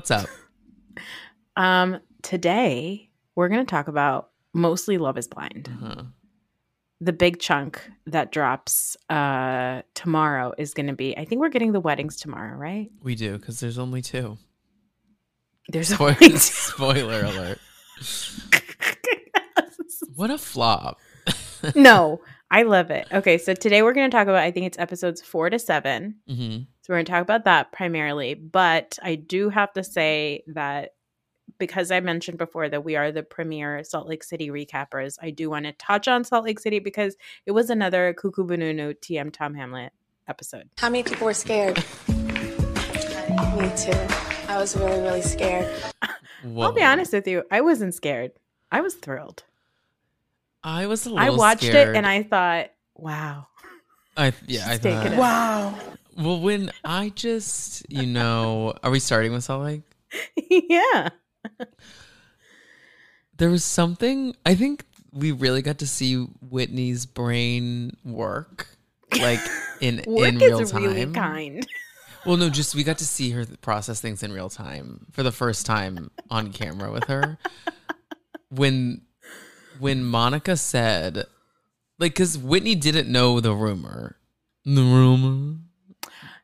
What's up? Um, today we're going to talk about mostly Love is Blind. Uh-huh. The big chunk that drops uh tomorrow is going to be I think we're getting the weddings tomorrow, right? We do because there's only two. There's only two. spoiler alert. What a flop. no, I love it. Okay, so today we're going to talk about I think it's episodes 4 to 7. hmm So we're going to talk about that primarily, but I do have to say that because I mentioned before that we are the premier Salt Lake City recappers, I do want to touch on Salt Lake City because it was another Cuckoo Banunu TM Tom Hamlett episode. How many people were scared? Me too. I was really, really scared. I'll be honest with you, I wasn't scared. I was thrilled. I was a I little I watched scared. it and I thought, wow. I yeah, I She's taking thought. it. Wow. Well, when I just, you know, are we starting with Salt Lake? yeah. There was something. I think we really got to see Whitney's brain work, like in Work in real is time. really kind. Well, no, just we got to see her process things in real time for the first time on camera with her. when when Monica said, like, because Whitney didn't know the rumor, the rumor.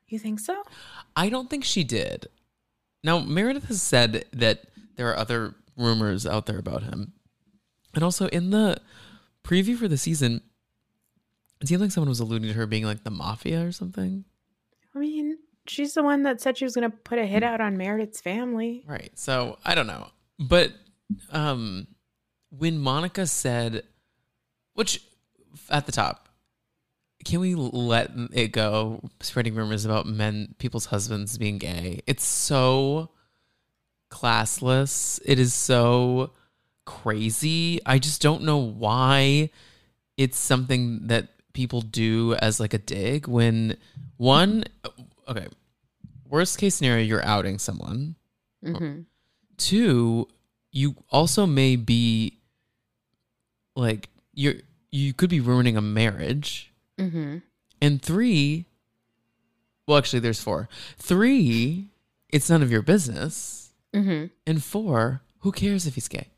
You think so? I don't think she did. Now Meredith has said that there are other rumors out there about him, and also in the preview for the season, it seemed like someone was alluding to her being like the mafia or something. I mean, she's the one that said she was going to put a hit out on Meredith's family. Right. So I don't know. But um when Monica said which at the top, can we let it go spreading rumors about men people's husbands being gay? It's so classless. It is so crazy. I just don't know why it's something that people do as like a dig when one okay, worst case scenario you're outing someone hmm two you also may be like you're you could be ruining a marriage. Hmm and three well actually there's four. Three it's none of your business. Hmm and four who cares if he's gay?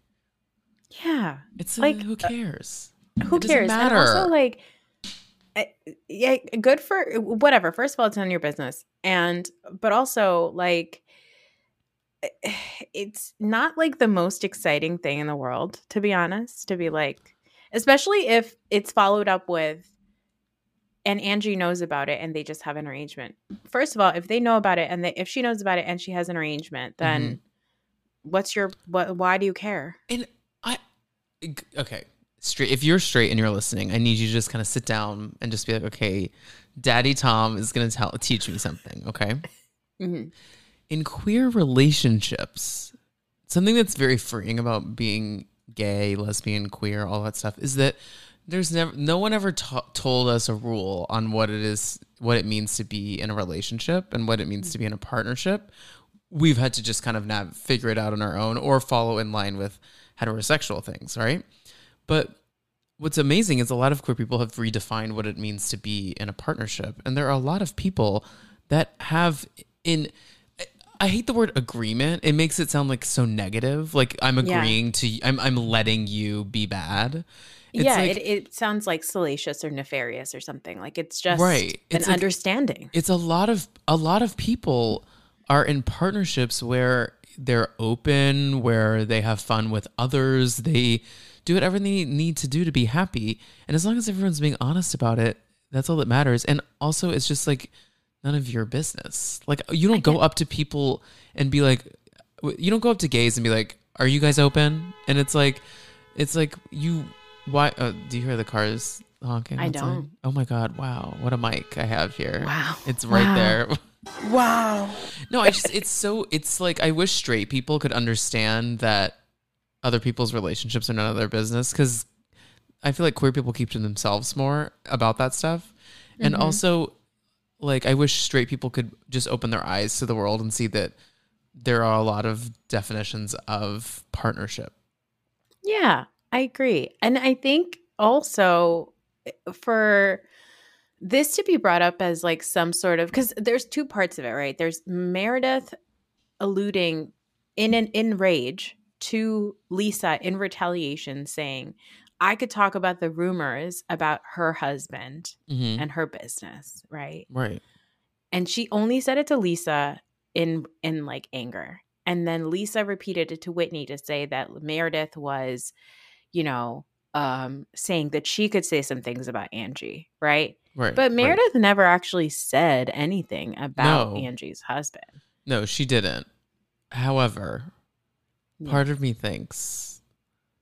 Yeah. it's Like, like who cares? Who It doesn't cares? And also, like, I- yeah, good for whatever. First of all, it's none of your business, and but also like, it's not like the most exciting thing in the world, to be honest. To be like, especially if it's followed up with, and Angie knows about it, and they just have an arrangement. First of all, if they know about it, and they, if she knows about it, and she has an arrangement, then Mm-hmm. what's your what? Why do you care? and i okay straight if you're straight and you're listening i need you to just kind of sit down and just be like okay daddy tom is going to tell teach me something okay Mhm. In queer relationships, something that's very freeing about being gay, lesbian, queer, all that stuff is that there's never no one ever told us a rule on what it is, what it means to be in a relationship and what it means to be in a partnership. We've had to just kind of nav- figure it out on our own or follow in line with heterosexual things, right? But what's amazing is a lot of queer people have redefined what it means to be in a partnership. And there are a lot of people that have in I hate the word agreement. It makes it sound like so negative. Like I'm Yeah. agreeing to I'm I'm letting you be bad. It's yeah, like- it, it sounds like salacious or nefarious or something. Like it's just Right. an It's like- understanding. it's a lot of a lot of people are in partnerships where they're open, where they have fun with others, they do whatever they need to do to be happy. And as long as everyone's being honest about it, that's all that matters. And also it's just like none of your business. Like you don't go up to people and be like you don't go up to gays and be like, "Are you guys open?" And it's like it's like you why uh, do you hear the cars honking? I outside? don't. Oh my god! Wow, what a mic I have here. Wow. it's right Wow. there. Wow. No, I just it's so it's like I wish straight people could understand that other people's relationships are none of their business because I feel like queer people keep to themselves more about that stuff. And Mm-hmm. also like I wish straight people could just open their eyes to the world and see that there are a lot of definitions of partnership. Yeah, I agree. And I think also eh, for this to be brought up as like some sort of because there's two parts of it, right? There's Meredith alluding in an in rage to Lisa in retaliation, saying, I could talk about the rumors about her husband Mm-hmm. and her business, right? Right. and she only said it to Lisa in in like anger. And then Lisa repeated it to Whitney to say that Meredith was, you know, um saying that she could say some things about Angie, right? Right. But right. Meredith never actually said anything about No. Angie's husband. No, she didn't. However, Yeah. part of me thinks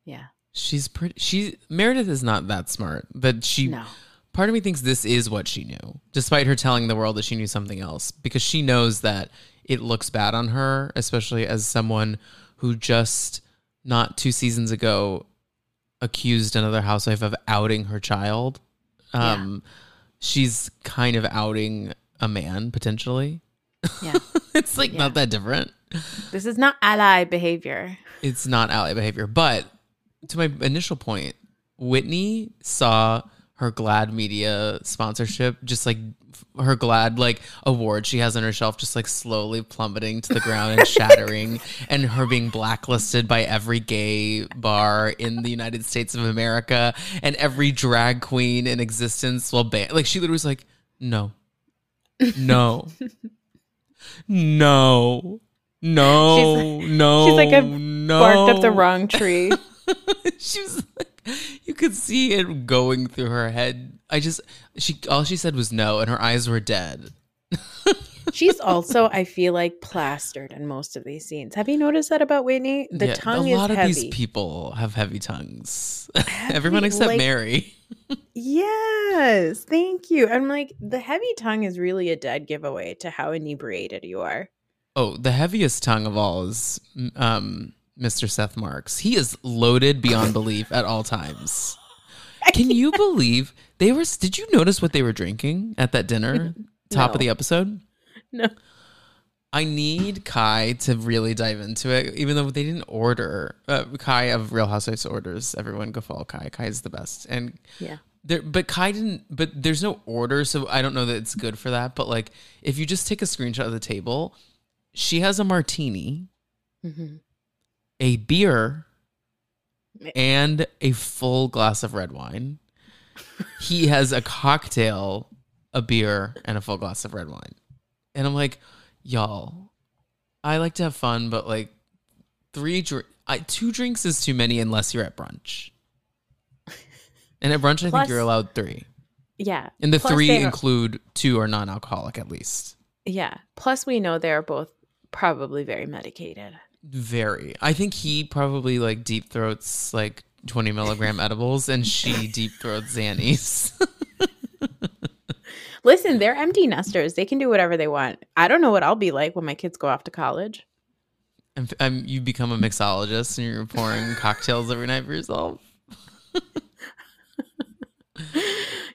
Yeah. She's pretty she Meredith is not that smart, but she No. part of me thinks this is what she knew, despite her telling the world that she knew something else, because she knows that it looks bad on her, especially as someone who just not two seasons ago accused another housewife of outing her child. Um, She's kind of outing a man potentially. Yeah. it's like not that different. this is not ally behavior. It's not ally behavior. But to my initial point, Whitney saw her GLAAD Media sponsorship, just like her GLAAD like award she has on her shelf, just like slowly plummeting to the ground and shattering, and her being blacklisted by every gay bar in the United States of America and every drag queen in existence will ban. Like she literally was like, no, no, no. No, she's, no, she's like, "I no. Barked up the wrong tree. she was like, you could see it going through her head. I just, she, all she said was no, and her eyes were dead. She's also, I feel like, plastered in most of these scenes. Have you noticed that about Whitney? The Yeah, tongue is heavy. a lot of heavy. these people have heavy tongues. Everyone except like- Mary. Yes, thank you. I'm like, the heavy tongue is really a dead giveaway to how inebriated you are. Oh, the heaviest tongue of all is um, Mr. Seth Marks. He is loaded beyond belief at all times. Can you believe they were? Did you notice what they were drinking at that dinner? Top of the episode. No. I need Kai to really dive into it, even though they didn't order. Uh, Kai of Real Housewives orders. Everyone go follow Kai. Kai is the best. And Yeah. there, but Kai didn't. But there's no order, so I don't know that it's good for that. But like, if you just take a screenshot of the table, she has a martini, Mhm. A beer, eh. and a full glass of red wine. he has a cocktail, a beer, and a full glass of red wine. And I'm like, y'all, I like to have fun, but like three drink, I, two drinks is too many unless you're at brunch. And at brunch, I Plus- think you're allowed three. Yeah. And the Plus three include two are non-alcoholic at least. Yeah. Plus, we know they're both probably very medicated. Very. I think he probably like deep throats like 20 milligram edibles, and she deep throats Xannies. Listen, they're empty nesters. They can do whatever they want. I don't know what I'll be like when my kids go off to college. and um, you become a mixologist, and you're pouring cocktails every night for yourself.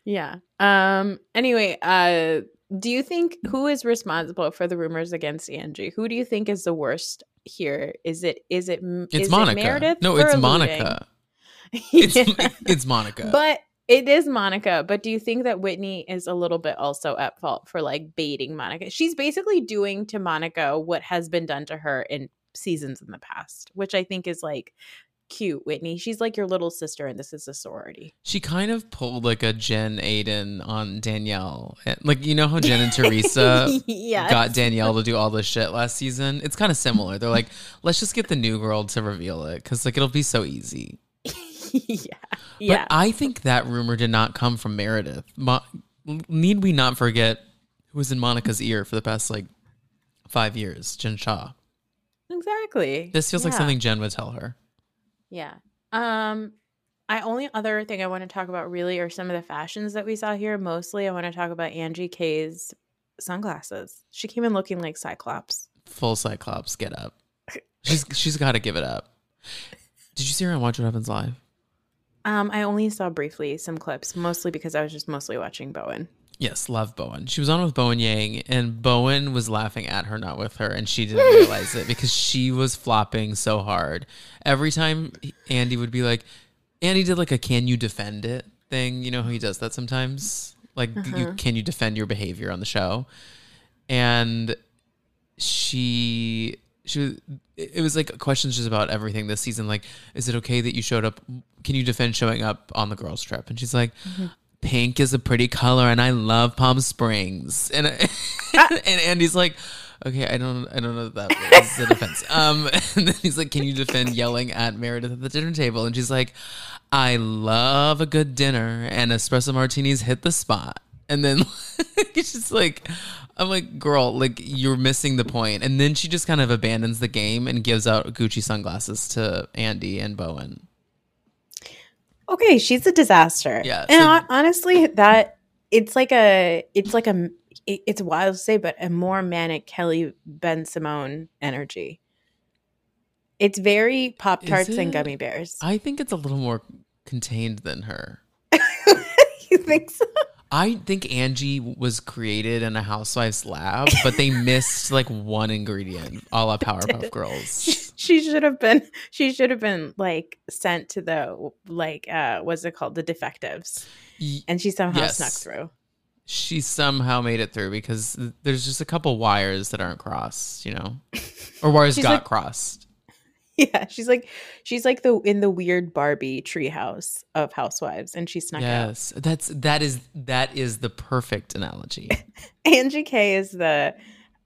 Yeah. Um. Anyway, uh, do you think who is responsible for the rumors against Angie? Who do you think is the worst here? Is it is it It's is it Monica. Meredith? no, it's? Monica. It's Yeah. it's Monica. But it is Monica. But do you think that Whitney is a little bit also at fault for like baiting Monica? She's basically doing to Monica what has been done to her in seasons in the past, which I think is like cute, Whitney. She's like your little sister, and this is a sorority. she kind of pulled like a Jen Aydin on Danielle. Eh, like you know how Jen and Teresa yeah. got Danielle to do all this shit last season. It's kind of similar. They're like, let's just get the new girl to reveal it because like it'll be so easy. yeah. But Yeah. I think that rumor did not come from Meredith. Mo- need we not forget who was in Monica's ear for the past like five years? Jen Shah. exactly. This feels like something Jen would tell her. Yeah. Um I only other thing I want to talk about really are some of the fashions that we saw here. Mostly, I want to talk about Angie K's sunglasses. She came in looking like Cyclops. Full Cyclops, get up. She's she's got to give it up. Did you see her on Watch What Happens Live? Um, I only saw briefly some clips, mostly because I was just mostly watching Bowen. Yes, love Bowen. She was on with Bowen Yang, and Bowen was laughing at her, not with her, and she didn't realize it because she was flopping so hard. Every time Andy would be like, Andy did like a "Can you defend it?" thing. You know how he does that sometimes. Like, you, uh-huh. can you defend your behavior on the show? And she she was it was like questions just about everything this season like is it okay that you showed up can you defend showing up on the girls trip and she's like mm-hmm. Pink is a pretty color and i love palm springs. And and andy's like okay i don't i don't know if that was a defense. Um and then he's like can you defend yelling at meredith at the dinner table? And she's like i love a good dinner and espresso martinis hit the spot. And then it's just like I'm like, girl, like you're missing the point. And then she just kind of abandons the game and gives out Gucci sunglasses to Andy and Bowen. Okay, she's a disaster. Yeah, and so- hon- honestly, that it's like a, it's like a, it- it's wild to say, but a more manic Kelly Bensimon energy. It's very Pop Tarts and gummy bears. I think it's a little more contained than her. you think so? I think Angie was created in a housewife's lab, but they missed like one ingredient, a la Powerpuff Girls. she should have been she should have been like sent to the like uh what's it called the defectives and she somehow Yes. snuck through She somehow made it through because there's just a couple wires that aren't crossed, you know, or wires got like- crossed. Yeah she's like she's like the in the weird barbie treehouse of housewives and she snuck out. Yes, that's that is that is the perfect analogy. angie k is the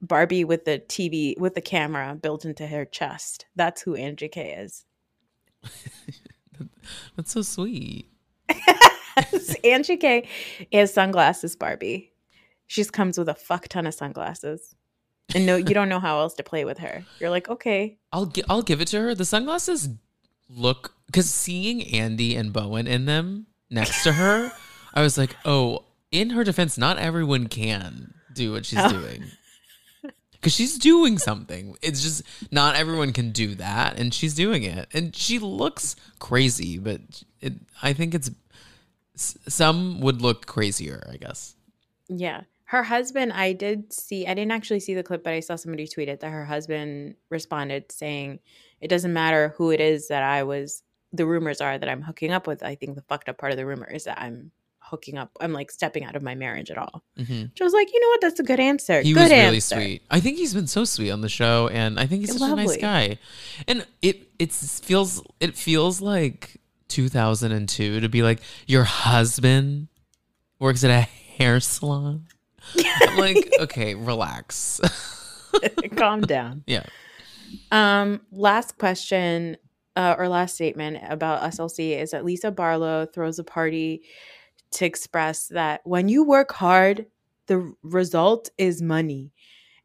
barbie with the tv with the camera built into her chest. That's who angie k is. That's so sweet. angie k is sunglasses barbie. She just comes with a fuck ton of sunglasses and no you don't know how else to play with her you're like okay I'll gi- I'll give it to her. The sunglasses look because seeing Andy and Bowen in them next to her, I was like, oh, in her defense, not everyone can do what she's Oh. doing. Because she's doing something. It's just not everyone can do that, and she's doing it. And she looks crazy, but it, I think it's some would look crazier. I guess. Yeah. Her husband, I did see, I didn't actually see the clip, but I saw somebody tweet it that her husband responded saying, It doesn't matter who it is that I was, the rumors are that I'm hooking up with. I think the fucked up part of the rumor is that I'm hooking up, I'm like stepping out of my marriage at all. hmm Which I was like, You know what? That's a good answer. He good was really answer. sweet. I think he's been so sweet on the show, and I think he's such a nice guy. And it it feels it feels like 2002 to be like your husband works at a hair salon. I'm like, okay, relax. Calm down. yeah. Um, last question uh, or last statement about SLC is that Lisa Barlow throws a party to express that when you work hard, the result is money.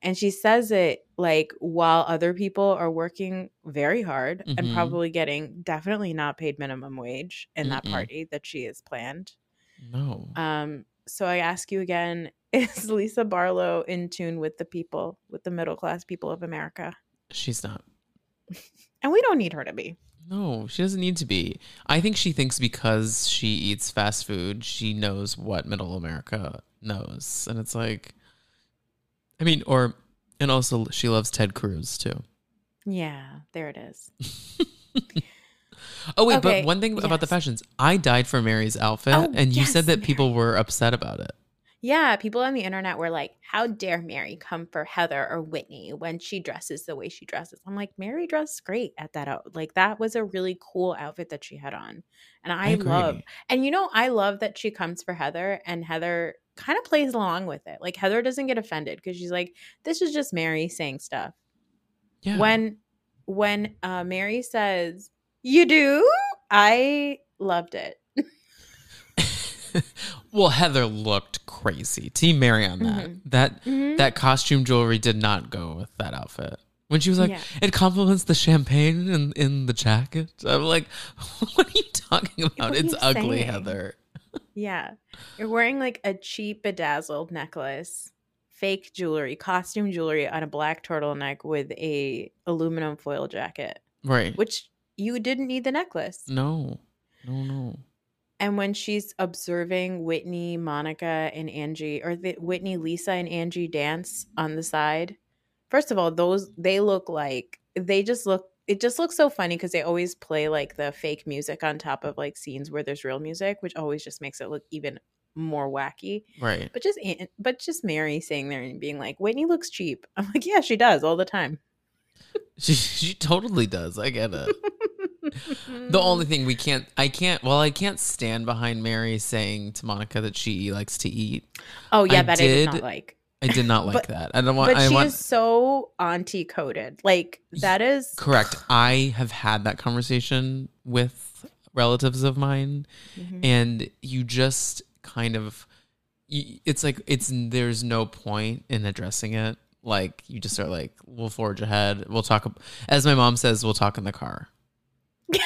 And she says it like while other people are working very hard and Mhm. probably getting definitely not paid minimum wage in that Mm-mm. party that she has planned. No. Um, so I ask you again, is Lisa Barlow in tune with the people, with the middle class people of America? She's not. And we don't need her to be. No, she doesn't need to be. I think she thinks because she eats fast food, she knows what middle America knows. And it's like I mean, or and also she loves Ted Cruz too. Yeah, there it is. Oh wait, Okay, but one thing about the fashions, I died for Mary's outfit, Oh, and you said yes, that people were upset about it. Yeah, people on the internet were like, "How dare Mary come for Heather or Whitney when she dresses the way she dresses?" I'm like, Mary dressed great at that out. Like that was a really cool outfit that she had on, and I, agree. love. And you know, I love that she comes for Heather, and Heather kind of plays along with it. Like Heather doesn't get offended because she's like, "This is just Mary saying stuff." Yeah. When when uh, Mary says, "You do," I loved it. well, Heather looked crazy. Team Mary on that. Mhm. That Mhm. that costume jewelry did not go with that outfit. When she was like, Yeah. it complements the champagne in, in the jacket. I'm like, what are you talking about? What it's ugly, saying? Heather. Yeah. You're wearing like a cheap bedazzled necklace, fake jewelry, costume jewelry on a black turtleneck with a aluminum foil jacket, Right. which you didn't need the necklace. No. No, no. And when she's observing Whitney, Monica, and Angie, or the Whitney, Lisa, and Angie dance on the side, first of all, those they look like they just look. It just looks so funny because they always play like the fake music on top of like scenes where there's real music, which always just makes it look even more wacky. Right. But just but just Mary sitting there and being like, Whitney looks cheap. I'm like, yeah, she does all the time. She, she totally does. I get it. The only thing we can't, I can't, well, I can't stand behind Mary saying to Monica that she likes to eat. oh yeah, I that I did did- not like. I did not like But- that. I don't want, But I she want, is so auntie coded. Like that is correct. I have had that conversation with relatives of mine, Mhm. and you just kind of, it's like, it's, there's no point in addressing it. Like, you just are like, we'll forge ahead. We'll talk, as my mom says, we'll talk in the car.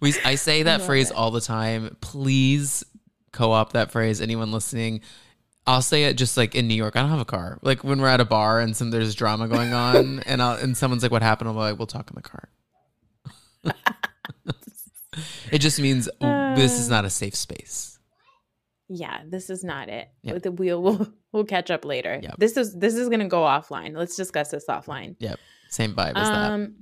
We I say that love phrase it. all the time. Please co-op that phrase. Anyone listening, I'll say it just like in New York. I don't have a car. Like when we're at a bar and some there's drama going on, and I'll, and someone's like, "What happened?" I'm like, "We'll talk in the car." it just means oh, this is uh. not a safe space. yeah, this is not it. Yeah. The wheel will we'll catch up later. Yep. This is this is gonna go offline. Let's discuss this offline. Yep, same vibe as that. Um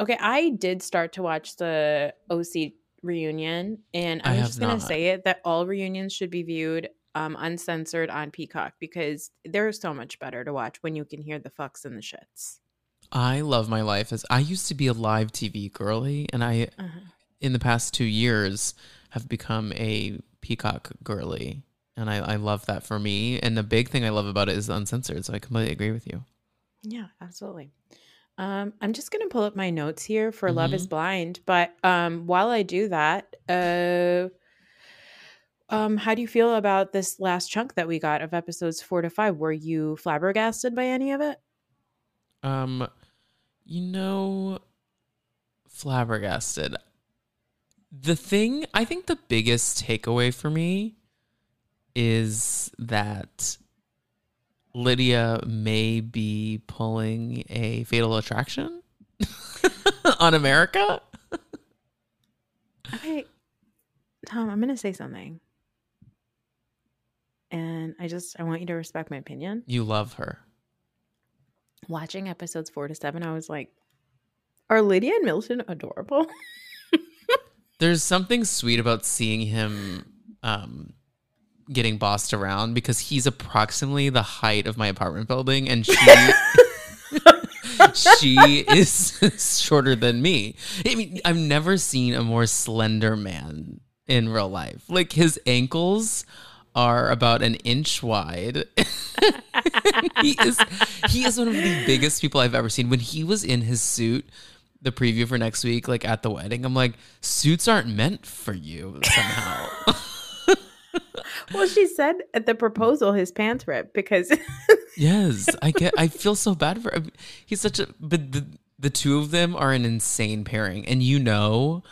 okay, I did start to watch the OC reunion and I I'm just gonna not. say it that all reunions should be viewed um uncensored on Peacock because they're so much better to watch when you can hear the fucks and the shits. I love my life as I used to be a live TV girly, and I Uh-huh. in the past two years have become a peacock girly and I, I love that for me and the big thing i love about it is uncensored so i completely agree with you Yeah, absolutely. Um, I'm just gonna pull up my notes here for Love Mm-hmm. is Blind, but um, while I do that, uh, um, how do you feel about this last chunk that we got of episodes four to five? Were you flabbergasted by any of it? um you know flabbergasted the thing i think the biggest takeaway for me is that lydia may be pulling a fatal attraction on america Okay, Tom, I'm gonna say something, and I just I want you to respect my opinion. you love her Watching episodes four to seven, I was like, "Are Lydia and Milton adorable?" there's something sweet about seeing him um getting bossed around because he's approximately the height of my apartment building and she she is shorter than me. I mean, I've never seen a more slender man in real life. Like his ankles are about an inch wide. he is he is one of the biggest people I've ever seen. When he was in his suit, the preview for next week, like at the wedding, I'm like, suits aren't meant for you somehow. Well, she said at the proposal his pants ripped because yes, I get. I feel so bad for. him. He's such a. But the the two of them are an insane pairing, and you know,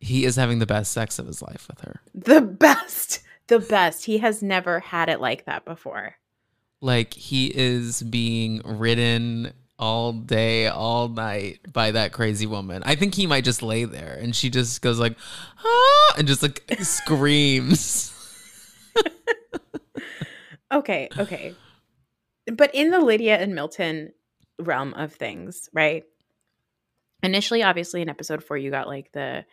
he is having the best sex of his life with her. the best, the best. He has never had it like that before. Like he is being ridden all day, all night by that crazy woman. I think he might just lay there, and she just goes like, ah, and just like screams. Okay, okay. But in the Lydia and Milton realm of things, right? Initially, obviously, in episode four, you got like the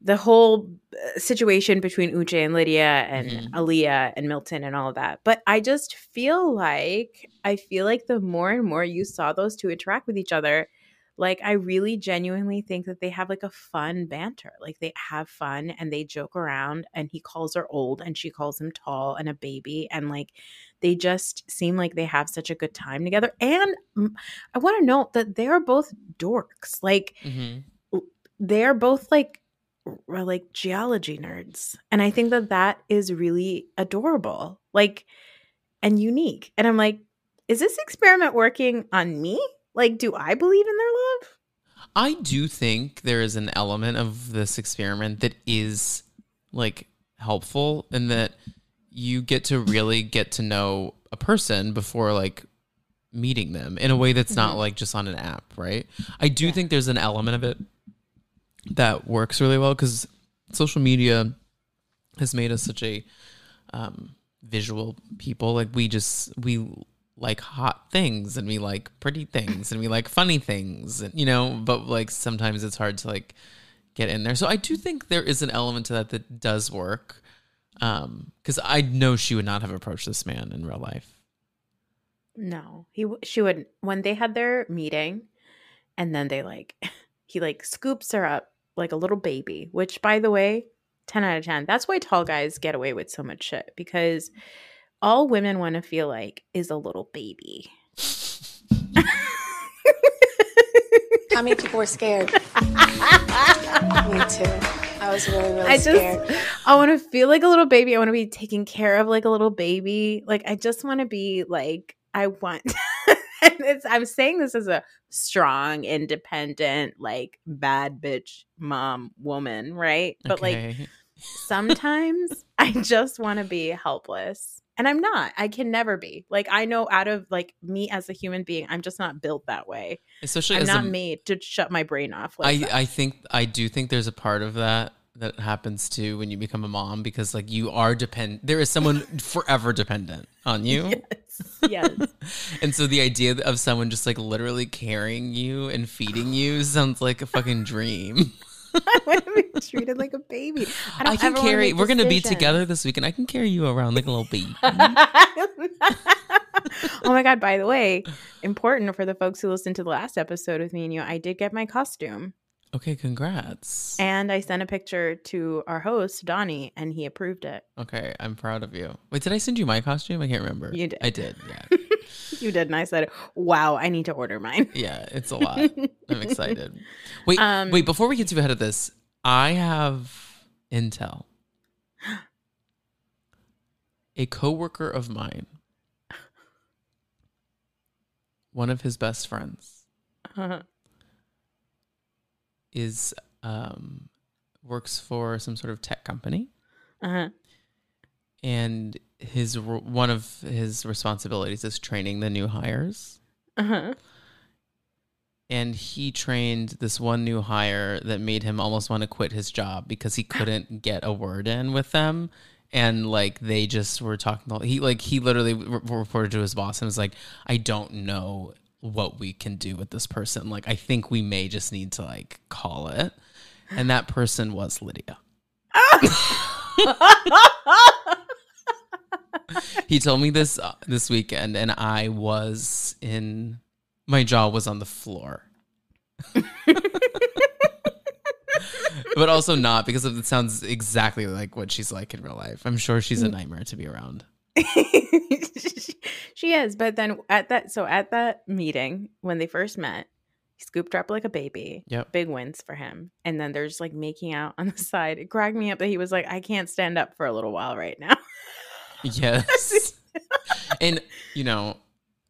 the whole uh, situation between Uche and Lydia and Mhm. Aaliyah and Milton and all of that. But I just feel like I feel like the more and more you saw those two interact with each other, like I really genuinely think that they have like a fun banter. Like they have fun and they joke around and he calls her old and she calls him tall and a baby and like they just seem like they have such a good time together. And I want to note that they are both dorks. Like Mhm. they're both like like geology nerds and i think that that is really adorable like and unique. And I'm like, is this experiment working on me? Like, do I believe in their love? I do think there is an element of this experiment that is like helpful in that you get to really get to know a person before like meeting them in a way that's not like just on an app, right? I do think there's an element of it that works really well because social media has made us such a um, visual people. Like we just we like hot things and we like pretty things and we like funny things, and you know. But like sometimes it's hard to like get in there. So I do think there is an element to that that does work. Um, because I know she would not have approached this man in real life. No, he she would when they had their meeting, and then they like he like scoops her up like a little baby. Which, by the way, ten out of ten. That's why tall guys get away with so much shit because all women want to feel like is a little baby. How many people were scared? Me too. I was really, really I scared. just I want to feel like a little baby. I want to be taken care of like a little baby. Like I just want to be like I want. and it's, I'm saying this as a strong, independent, like bad bitch mom woman, right? But like sometimes I just want to be helpless. And I'm not. I can never be. Like I know out of like me as a human being, I'm just not built that way. especially I'm not a, made to shut my brain off. Like I, that. I think I do think there's a part of that that happens too when you become a mom because like you are depend there is someone forever dependent on you yes. and so the idea of someone just like literally carrying you and feeding you sounds like a fucking dream I want to be treated like a baby. I, i, can carry we're gonna be together this weekend. i can carry you around like a little baby oh my god! By the way, important for the folks who listened to the last episode with me and you, I did get my costume, okay congrats and I sent a picture to our host Donnie, and he approved it. okay i'm proud of you wait did i send you my costume i can't remember You did. i did yeah You did, and I said, "Wow, I need to order mine." Yeah, it's a lot. I'm excited. Wait, Um, wait, before we get too ahead of this, I have intel. A coworker of mine, one of his best friends, Uh-huh. is um works for some sort of tech company Uh-huh. and his one of his responsibilities is training the new hires. Uh-huh. and he trained this one new hire that made him almost want to quit his job because he couldn't get a word in with them. And like they just were talking about he like he literally re- reported to his boss and was like i don't know what we can do with this person. Like i think we may just need to like call it. And that person was lydia he told me this uh, this weekend and i was in my jaw was on the floor but also not because it sounds exactly like what she's like in real life i'm sure she's a nightmare to be around she is, but then at that so at that meeting when they first met, he scooped her up like a baby. Yep. Big wins for him. And then there's like making out on the side. It cracked me up that he was like, I can't stand up for a little while right now. Yes. And you know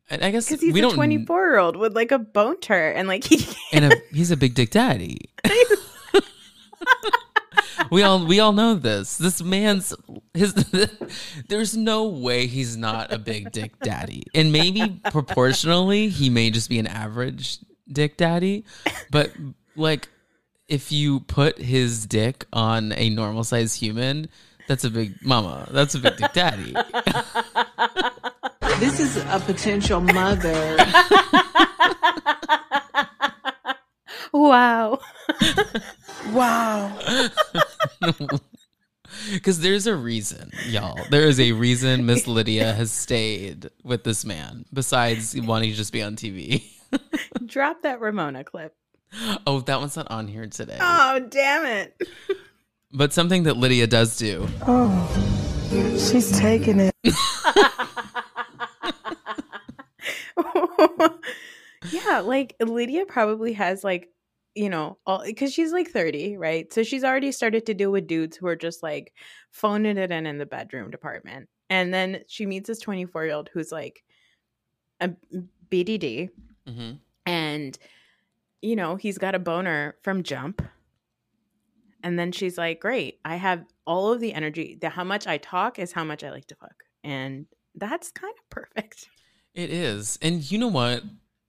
and i guess Because he's we a don't 24 year old with like a bone boner and like he and a, he's a big dick daddy. We all we all know this. This man's his there's no way he's not a big dick daddy. And maybe proportionally he may just be an average dick daddy but like if you put his dick on a normal sized human that's a big mama that's a big dick daddy This is a potential mother. wow. Wow. Because there's a reason, y'all. There is a reason Miss Lydia has stayed with this man, besides wanting to just be on TV. Drop that Ramona clip. oh, that one's not on here today. Oh, damn it. But something that Lydia does do. Oh, she's taking it. yeah, like Lydia probably has like you know, all because she's like 30, right? So she's already started to deal with dudes who are just like phoning it in in the bedroom department. And then she meets this 24 year old who's like a BDD. hmm And, you know, he's got a boner from jump. And then she's like, great, I have all of the energy. The, how much I talk is how much I like to fuck. And that's kind of perfect. It is. And you know what?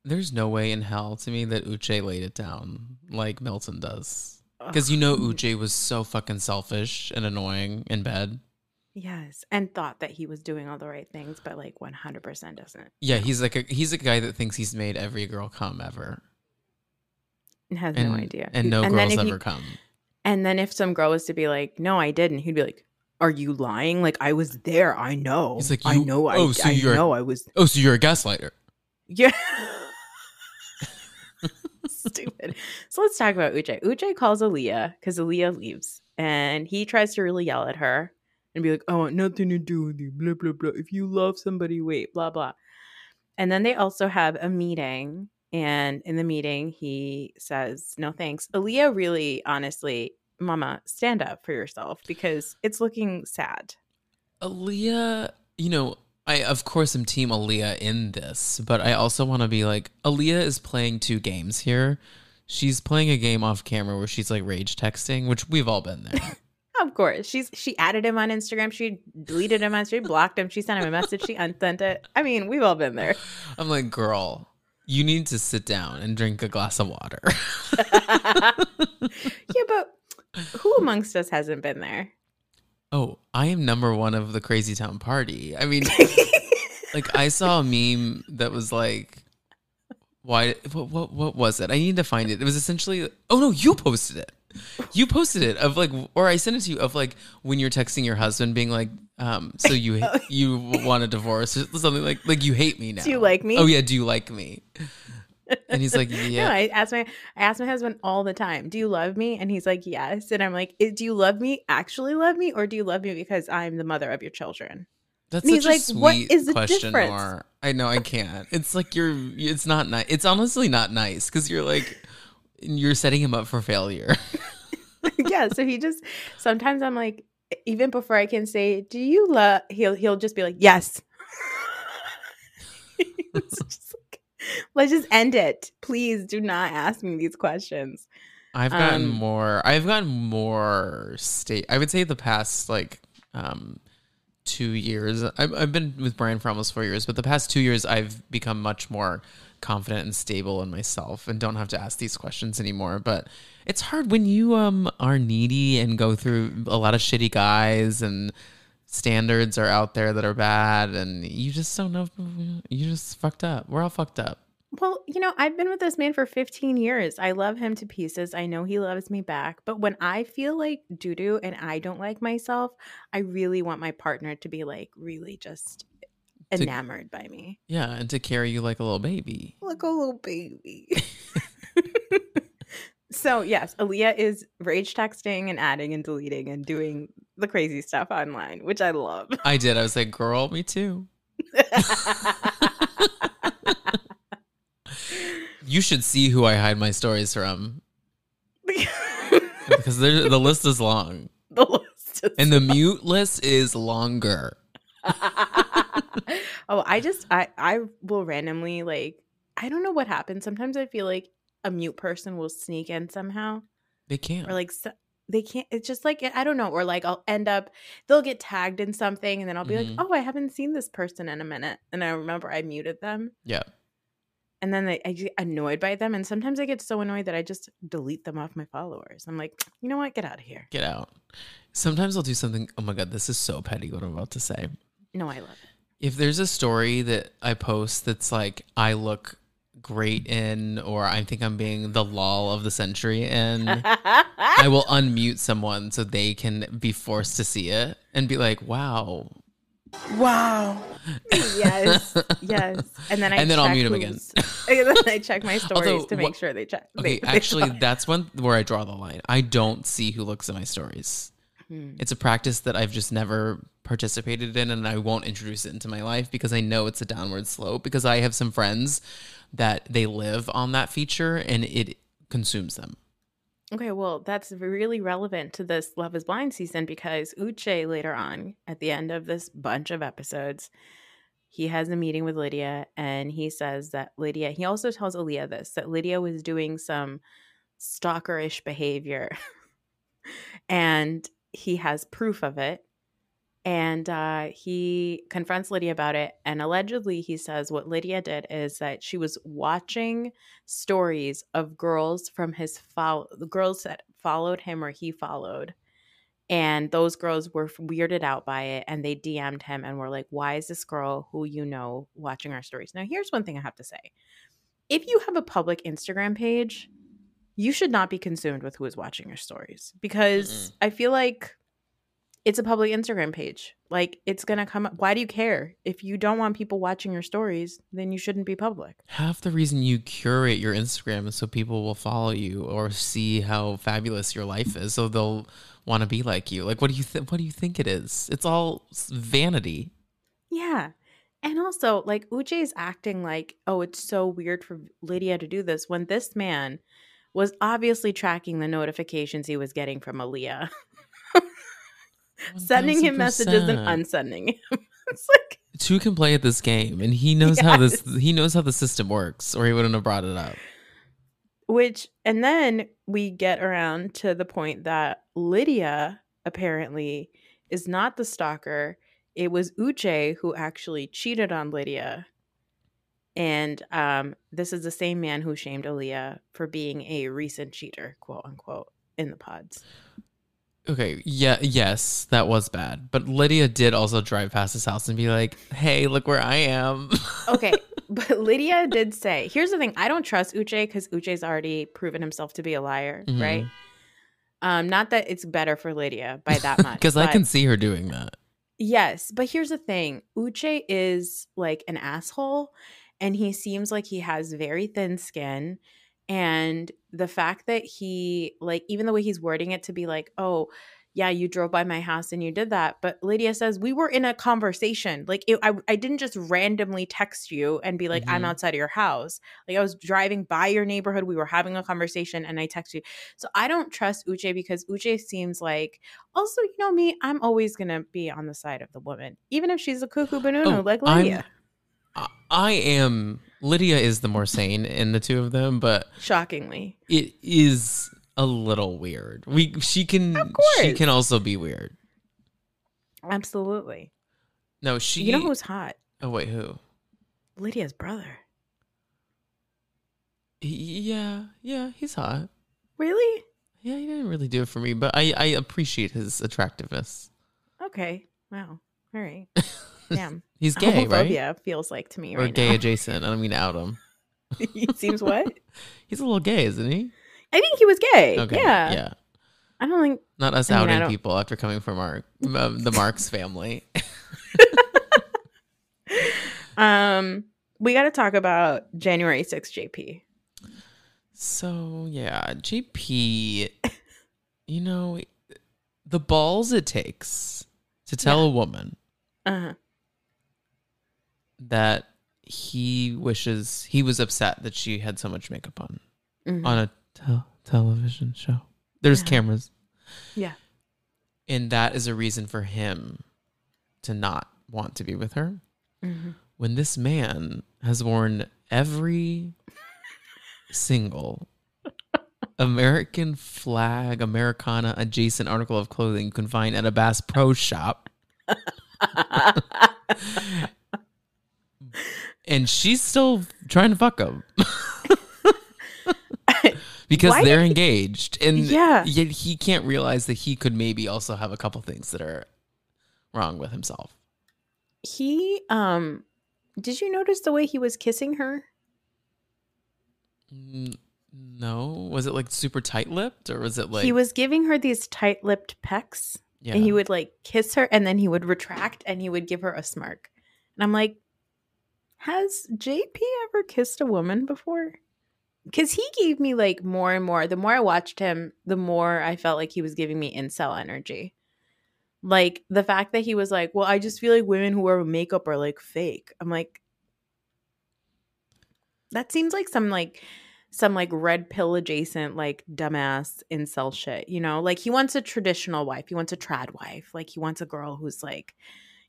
There's no way in hell to me that Uche laid it down like Milton does. Because you know. Uche was so fucking selfish and annoying in bed. Yes. And thought that he was doing all the right things, but like 100% doesn't. Yeah, he's like a he's a guy that thinks he's made every girl come ever. Has And, no idea. And no then girls ever you- come. And then if some girl was to be like, "No, I didn't," he'd be like, "Are you lying? Like I was there. I know. He's like, I "You- know. I, oh, so I you're- know. I was. Oh, so you're a gaslighter. Yeah." Stupid. So let's talk about Uche. Uche calls Aaliyah because Aaliyah leaves, and he tries to really yell at her and be like, "I want nothing to do with you." Blah blah blah. If you love somebody, wait. Blah blah. And then they also have a meeting, and in the meeting, he says, "No thanks." Aaliyah really, honestly, Mama, stand up for yourself because it's looking sad. Aaliyah, you know, I of course am team Aaliyah in this, but I also want to be like Aaliyah is playing two games here. She's playing a game off camera where she's like rage texting, which we've all been there. Of course, she's she added him on Instagram. She deleted him on. She blocked him. She sent him a message. She unsent it. I mean, we've all been there. I'm like, girl, you need to sit down and drink a glass of water. yeah, but who amongst us hasn't been there? oh, I am number one of the crazy town party. I mean, like I saw a meme that was like, why? What, what? What was it? I need to find it. It was essentially, oh no, you posted it. You posted it of like, or I sent it to you of like when you're texting your husband, being like, um, so you you want a divorce or something like like you hate me now. Do you like me? Oh yeah, do you like me? And he's like, yeah. No, I ask my I ask my husband all the time, "Do you love me?" And he's like, "Yes." And I'm like, "Eh, "Do you love me? Actually love me, or do you love me because I'm the mother of your children?" That's And he's such a like, sweet "What is the question, difference?" Nor. I know I can't. It's like you're. It's not nice. It's honestly not nice because you're like, you're setting him up for failure. yeah. So he just sometimes I'm like, even before I can say, "Do you love?" He'll he'll just be like, "Yes." Just like, Let's just end it. Please do not ask me these questions. I've gotten Um, more. I've gotten more state. I would say the past like um two years. I've, I've been with Brian for almost four years, but the past two years I've become much more confident and stable in myself and don't have to ask these questions anymore. But it's hard when you um are needy and go through a lot of shitty guys and standards are out there that are bad and you just don't know you just fucked up. We're all fucked up. Well, you know, I've been with this man for 15 years. I love him to pieces. I know he loves me back. But when I feel like doo doo and I don't like myself, I really want my partner to be like really just To- enamored by me. Yeah, and to carry you like a little baby. Like a little baby. so, yes, Aaliyah is rage texting and adding and deleting and doing the crazy stuff online, which I love. I did. I was like, girl, me too. You should see who I hide my stories from because the list is long the list is and the mute list is longer. Oh, I just I I will randomly like I don't know what happens. Sometimes I feel like a mute person will sneak in somehow, They can't. or like so, they can't. It's just like I don't know, or like I'll end up they'll get tagged in something, and then I'll be Mhm. like, oh, I haven't seen this person in a minute, and I remember I muted them, yeah. and then they, I get annoyed by them, and sometimes I get so annoyed that I just delete them off my followers. I'm like, you know what, get out of here. Get out. Sometimes I'll do something. Oh my God, this is so petty what I'm about to say. No, I love it. If there's a story that I post that's like, I look great in, or I think I'm being the lol of the century and I will unmute someone so they can be forced to see it and be like, "Wow." Wow. yes, yes. And then I And then I'll mute mute 'em again. and then I check my stories Although, to make what- sure they check. Okay, they- they actually, saw that's one where I draw the line. I don't see who looks at my stories. Hmm. It's a practice that I've just never participated in, and I won't introduce it into my life because I know it's a downward slope. Because I have some friends that they live on that feature, and it consumes them. Okay, well, that's really relevant to this Love is Blind season because Uche later on, at the end of this bunch of episodes, he has a meeting with Lydia and he says that Lydia, he also tells Aaliyah this, that Lydia was doing some stalkerish behavior and he has proof of it. And uh, he confronts Lydia about it. And allegedly, he says what Lydia did is that she was watching stories of girls from his follow, the girls that followed him or he followed. And those girls were weirded out by it and they DM'd him and were like, Why is this girl who you know watching our stories? Now, here's one thing I have to say if you have a public Instagram page, you should not be consumed with who is watching your stories because Mm-mm. I feel like it's a public Instagram page. Like it's gonna come up. Why do you care? If you don't want people watching your stories, then you shouldn't be public. Half the reason you curate your Instagram is so people will follow you or see how fabulous your life is, so they'll want to be like you. Like, what do you think? What do you think it is? It's all vanity. Yeah. And also, like Uche is acting like, oh, it's so weird for Lydia to do this when this man was obviously tracking the notifications he was getting from Aaliyah, sending him messages and unsending him. it's like, Two can play at this game, and he knows how this. He knows how the system works, or he wouldn't have brought it up. which, and then we get around to the point that Lydia apparently is not the stalker. It was Uche who actually cheated on Lydia. And um, this is the same man who shamed Aaliyah for being a recent cheater, quote unquote, in the pods. Okay, yeah, yes, that was bad. But Lydia did also drive past his house and be like, "Hey, look where I am." Okay, but Lydia did say, here's the thing I don't trust Uche because Uche's already proven himself to be a liar, Mhm. right? Um, not that it's better for Lydia by that much. Because I can see her doing that. Yes, but here's the thing. Uche is like an asshole and he seems like he has very thin skin and the fact that he like even the way he's wording it to be like, "Oh, yeah, you drove by my house and you did that." But Lydia says, "We were in a conversation. Like it, I I didn't just randomly text you and be like, "I'm Mhm. outside of your house." Like I was driving by your neighborhood, we were having a conversation and I text you. So I don't trust Uche because Uche seems like also, you know me, I'm always gonna be on the side of the woman, even if she's a cuckoo banana Oh, like I'm- Lydia. I- I am. Lydia is the more sane in the two of them, but Shockingly, it is a little weird. We she can she can also be weird. absolutely. No, she. You know who's hot? Oh wait, who? Lydia's brother. He- yeah, yeah, he's hot. Really? Yeah, he didn't really do it for me, but I I appreciate his attractiveness. Okay. Wow. All right. Damn. He's gay, right? Homophobia feels like to me Or right gay now. adjacent. I don't mean to out him. he seems what? He's a little gay, isn't he? I think he was gay. Okay. Yeah. Yeah. I don't think. Not us I mean, outing people after coming from our um, the Marks family. Um, we got to talk about January 6th, JP. So yeah, JP, you know, the balls it takes to tell a woman Uh huh. That he wishes he was upset that she had so much makeup on Mhm. on a tel- television show. There's Yeah. cameras, Yeah. and that is a reason for him to not want to be with her. hmm When this man has worn every single American flag, Americana adjacent article of clothing you can find at a Bass Pro shop. and she's still trying to fuck him because Why they're he- engaged and Yeah. yet he can't realize that he could maybe also have a couple things that are wrong with himself he, um, did you notice the way he was kissing her? No was it like super tight-lipped or was it like he was giving her these tight lipped pecks. yeah and he would like kiss her and then he would retract and he would give her a smirk. And I'm like, has JP ever kissed a woman before? Because he gave me like more and more. The more I watched him, the more I felt like he was giving me incel energy. Like the fact that he was like, well, I just feel like women who wear makeup are like fake. I'm like, that seems like some like some like red pill adjacent like dumbass incel shit, you know? Like he wants a traditional wife. He wants a trad wife. Like he wants a girl who's like,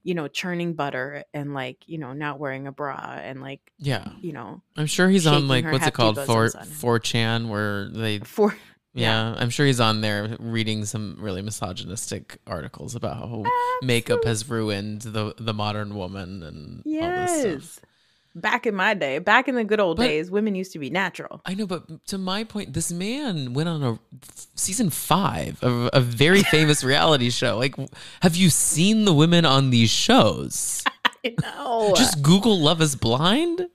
you know, churning butter and like, you know, not wearing a bra and like, Yeah. you know, I'm sure he's on like what's it called? Four bosoms 4chan where they Four, yeah, I'm sure he's on there reading some really misogynistic articles about how makeup has ruined the the modern woman and all this stuff. Back in my day, back in the good old But- days, women used to be natural. I know, but to my point, this man went on a season five of a very famous reality show. Like, have you seen the women on these shows? I know. Just Google Love is Blind.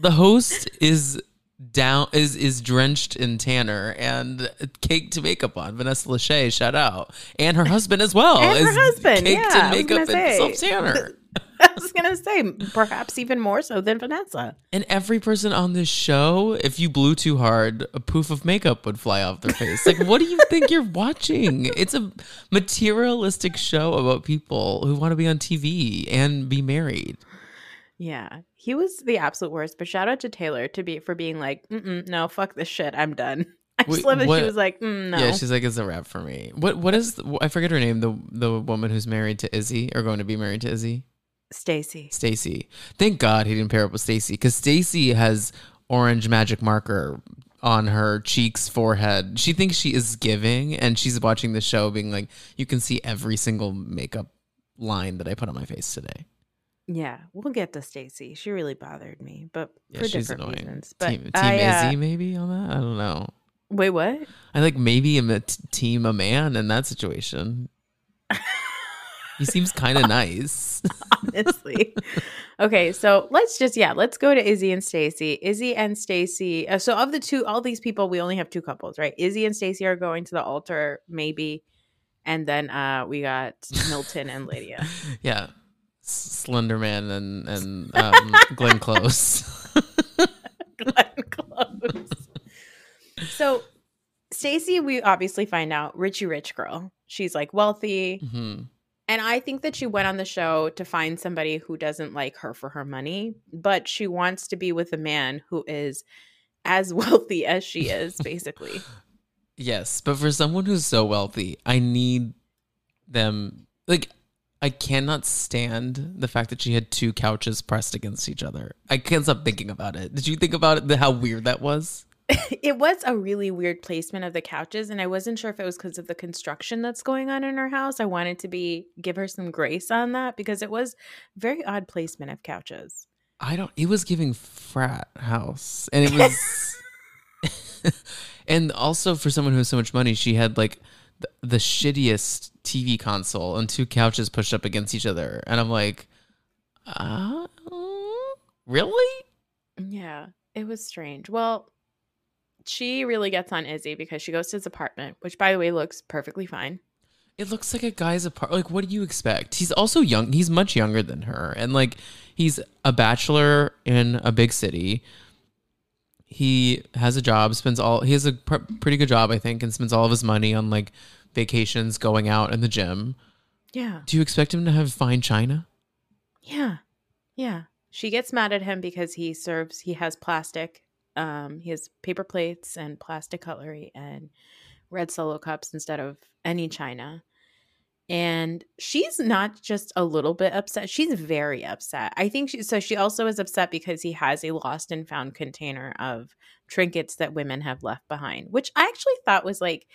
The host is down is is drenched in tanner and cake caked makeup on. Vanessa Lachey, shout out, and her husband as well. And her husband, caked yeah, in makeup and self tanner. I was gonna say, perhaps even more so than Vanessa. And every person on this show, if you blew too hard, a poof of makeup would fly off their face. Like, what do you think you're watching? It's a materialistic show about people who want to be on TV and be married. Yeah, he was the absolute worst. But shout out to Taylor to be for being like, Mm-mm, no, fuck this shit, I'm done. I just Wait, love that what- she was like, mm, no. Yeah, she's like, it's a wrap for me. What? What is? The, I forget her name. The the woman who's married to Izzy or going to be married to Izzy. Stacy. Stacy. Thank God he didn't pair up with Stacy because Stacy has orange magic marker on her cheeks, forehead. She thinks she is giving, and she's watching the show, being like, "You can see every single makeup line that I put on my face today." Yeah, we'll get to Stacy. She really bothered me, but Yeah, for she's different annoying. reasons. But team team I, uh, Izzy, maybe on that. I don't know. wait, what? I like maybe I'm a t- team a man in that situation. He seems kind of nice. honestly. okay, so let's just yeah, let's go to Izzy and Stacy. Izzy and Stacy. Uh, so of the two, all these people, we only have two couples, right? Izzy and Stacy are going to the altar, maybe, and then uh we got Milton and Lydia. Yeah. Slenderman and and um, Glenn Close. Glenn Close. So Stacy, we obviously find out Richie Rich girl. She's like wealthy. hmm And I think that she went on the show to find somebody who doesn't like her for her money, but she wants to be with a man who is as wealthy as she is, basically. Yes, but for someone who's so wealthy, I need them. Like, I cannot stand the fact that she had two couches pressed against each other. I can't stop thinking about it. Did you think about it? How weird that was? it was a really weird placement of the couches, and I wasn't sure if it was because of the construction that's going on in her house. I wanted to be give her some grace on that because it was very odd placement of couches. I don't. It was giving frat house, and it was. and also for someone who has so much money, she had like the, the shittiest TV console and two couches pushed up against each other, and I'm like, uh, really? Yeah, it was strange. Well, she really gets on Izzy because she goes to his apartment, which by the way looks perfectly fine. It looks like a guy's apartment. Like, what do you expect? He's also young. He's much younger than her, and like, he's a bachelor in a big city. He has a job, spends all. He has a pr- pretty good job, I think, and spends all of his money on like vacations, going out, and the gym. Yeah. Do you expect him to have fine china? Yeah. Yeah. She gets mad at him because he serves he has plastic um he has paper plates and plastic cutlery and red solo cups instead of any china. And she's not just a little bit upset. She's very upset. I think she so she also is upset because he has a lost and found container of trinkets that women have left behind, which I actually thought was like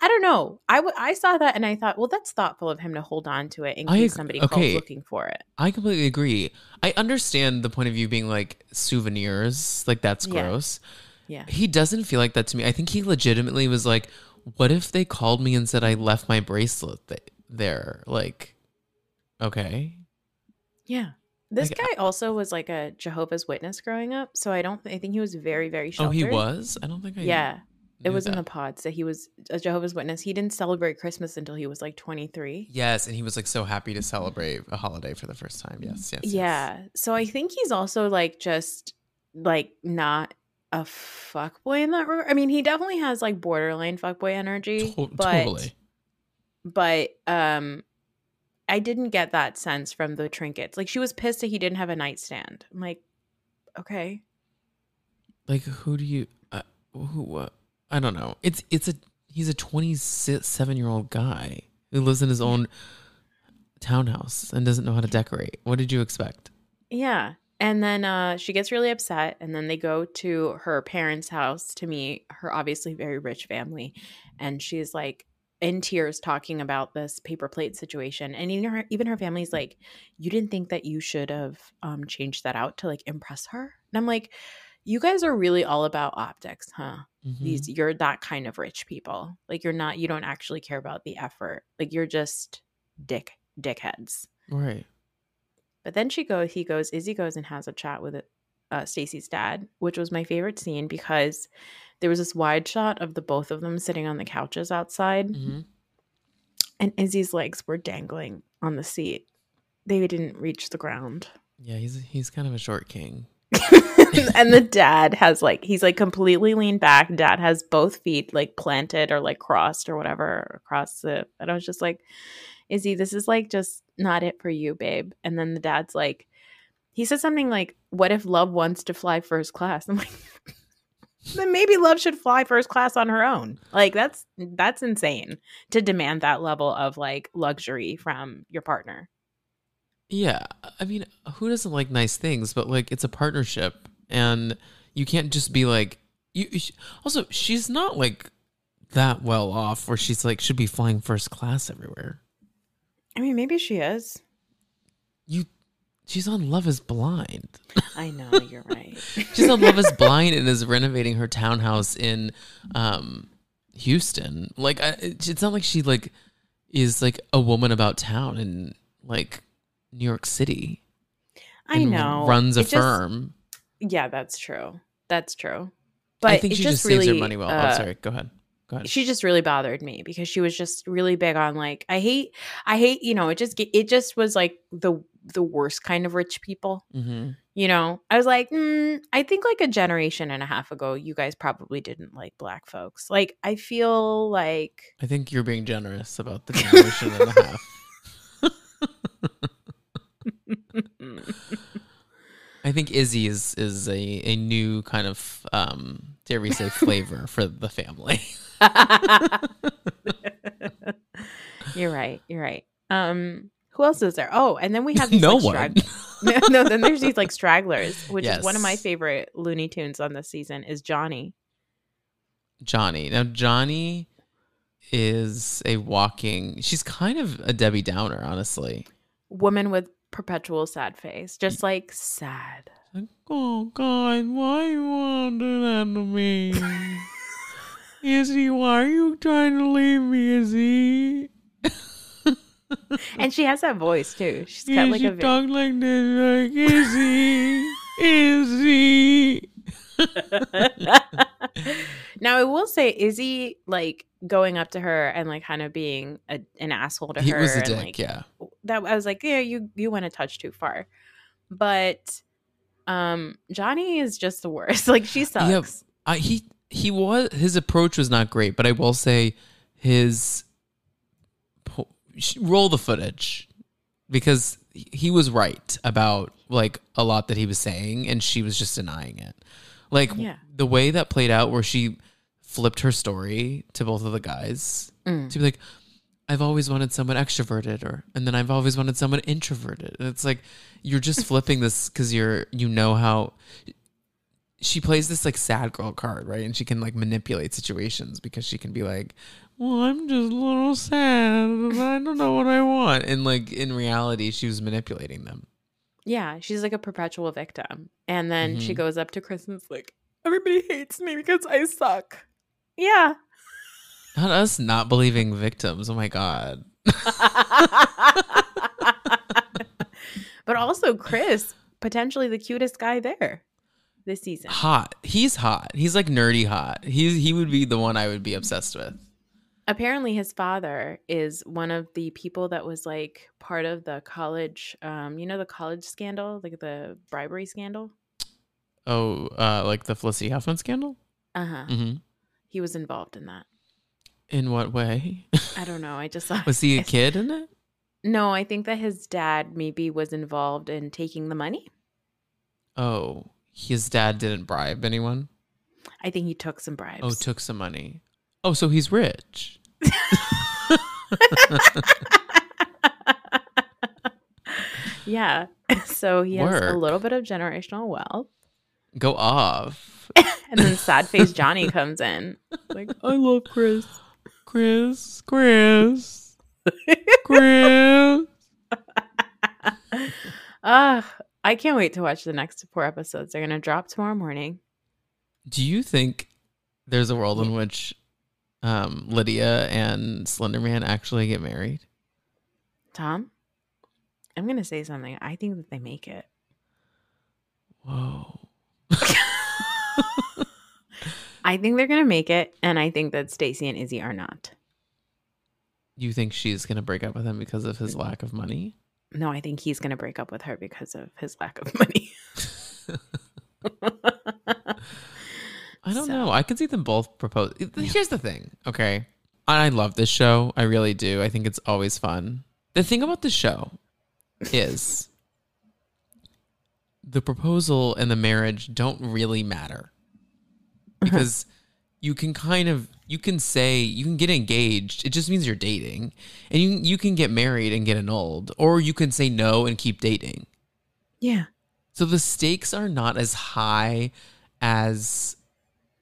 I don't know. I, w- I saw that and I thought, well, that's thoughtful of him to hold on to it in I case somebody okay. calls looking for it. I completely agree. I understand the point of view being like souvenirs, like that's Yeah. gross. Yeah. He doesn't feel like that to me. I think he legitimately was like, "What if they called me and said I left my bracelet th- there?" Like, okay, Yeah. This Like, guy also was like a Jehovah's Witness growing up, so I don't. I think he was very, very oh, he was. I don't think I. Yeah, it was in the pods that he was a Jehovah's Witness. He didn't celebrate Christmas until he was like twenty three. Yes, and he was like so happy to celebrate a holiday for the first time. Yes, yes. yes. Yeah, so I think he's also like just like not a fuckboy in that regard. I mean, he definitely has like borderline fuckboy energy, To- but totally. but um I didn't get that sense from the trinkets. Like she was pissed that he didn't have a nightstand. I'm like, okay. like who do you uh, who uh, I don't know. It's it's a he's a 27 year old guy who lives in his own townhouse and doesn't know how to decorate. What did you expect? Yeah. And then uh, she gets really upset, and then they go to her parents' house to meet her obviously very rich family. And she's like in tears talking about this paper plate situation. And even her, even her family's like, You didn't think that you should have um, changed that out to like impress her? And I'm like, You guys are really all about optics, huh? Mhm. These you're that kind of rich people. Like you're not you don't actually care about the effort. Like you're just dick dickheads. right. But then she goes, he goes, Izzy goes and has a chat with uh, Stacy's dad, which was my favorite scene because there was this wide shot of the both of them sitting on the couches outside, Mhm. and Izzy's legs were dangling on the seat. They didn't reach the ground. Yeah, he's he's kind of a short king. and the dad has like he's like completely leaned back. Dad has both feet like planted or like crossed or whatever across the. And I was just like, Izzy, this is like just not it for you, babe. And then the dad's like, he said something like, "What if love wants to fly first class?" I'm like. Then maybe love should fly first class on her own. Like that's that's insane to demand that level of like luxury from your partner. Yeah, I mean, who doesn't like nice things? But like, it's a partnership, and you can't just be like you. you sh- Also, she's not like that well off, where she's like should be flying first class everywhere. I mean, maybe she is. You, she's on Love Is Blind. I know you're right. She's on Love Is Blind and is renovating her townhouse in um, Houston. Like, I, it's not like she like is like a woman about town in like New York City. I know. runs a IT firm. Yeah, that's true. That's true. But I think she just, just, really, saves her money well. uh, oh, sorry. Go ahead. Go ahead. She just really bothered me because she was just really big on like I hate I hate you know it just it just was like the the worst kind of rich people hmm you know I was like mm, I think like a generation and a half ago you guys probably didn't like black folks like I feel like I think you're being generous about the generation and a half. I think Izzy is is a, a new kind of um dare we say flavor for the family. you're right you're right um who else is there oh and then we have these, no like, one. strag- no, then there's these like stragglers, which is one of my favorite Looney Tunes on this season is Johnny. Johnny. Now Johnny is a walking she's kind of a Debbie Downer, honestly. Woman with perpetual sad face, just like sad. Like, oh God, why you want to do that to me? Izzy, why are you trying to leave me, Izzy? And she has that voice too. She's got like she a talk like this, like Izzy, Izzy. now I will say Izzy like going up to her and like kind of being a, an asshole to He her was a dick, like yeah. that I was like, yeah, you you went a touch too far. But um Johnny is just the worst. Like she sucks. Yeah, I, he he was his approach was not great, but I will say his roll the footage because he- he was right about like a lot that he was saying, and she was just denying it. Like Yeah. the way that played out, where she flipped her story to both of the guys Mm. to be like. I've always wanted someone extroverted, or and then I've always wanted someone introverted. And it's like you're just flipping this because you're you know how she plays this like sad girl card, right? And she can like manipulate situations because she can be like, "Well, I'm just a little sad. I don't know what I want." And like in reality, she was manipulating them. Yeah, she's like a perpetual victim. And then she Mhm. goes up to Chris and is like, everybody hates me because I suck. Yeah. Not us not believing victims. Oh my god. but also Chris, potentially the cutest guy there this season. Hot. He's hot. He's like nerdy hot. He's he would be the one I would be obsessed with. Apparently his father is one of the people that was like part of the college um you know the college scandal, like the bribery scandal? Oh, uh, like the Felicity Huffman scandal. Uh-huh. hmm He was involved in that. In what way? I don't know. I just thought was he a kid in it? No, I think that his dad maybe was involved in taking the money. Oh, his dad didn't bribe anyone. I think he took some bribes. Oh, took some money. Oh, so he's rich. yeah. So he has a little bit of generational wealth. Go off. And then sad face Johnny comes in. Like, I love Chris. Chris, Chris, Chris. Ah, I can't wait to watch the next four episodes. They're gonna drop tomorrow morning. Do you think there's a world in which um, Lydia and Slenderman actually get married? Tom, I'm gonna say something. I think that they make it. Whoa. I think they're gonna make it, and I think that Stacy and Izzy are not. You think she's gonna break up with him because of his lack of money? No, I think he's gonna break up with her because of his lack of money. I don't So- know. I could see them both propose. Here's the thing, okay? I love this show. I really do. I think it's always fun. The thing about the show is the proposal and the marriage don't really matter Uh-huh. because you can kind of you can say you can get engaged. It just means you're dating, and you you can get married and get annulled, or you can say no and keep dating. yeah. So the stakes are not as high as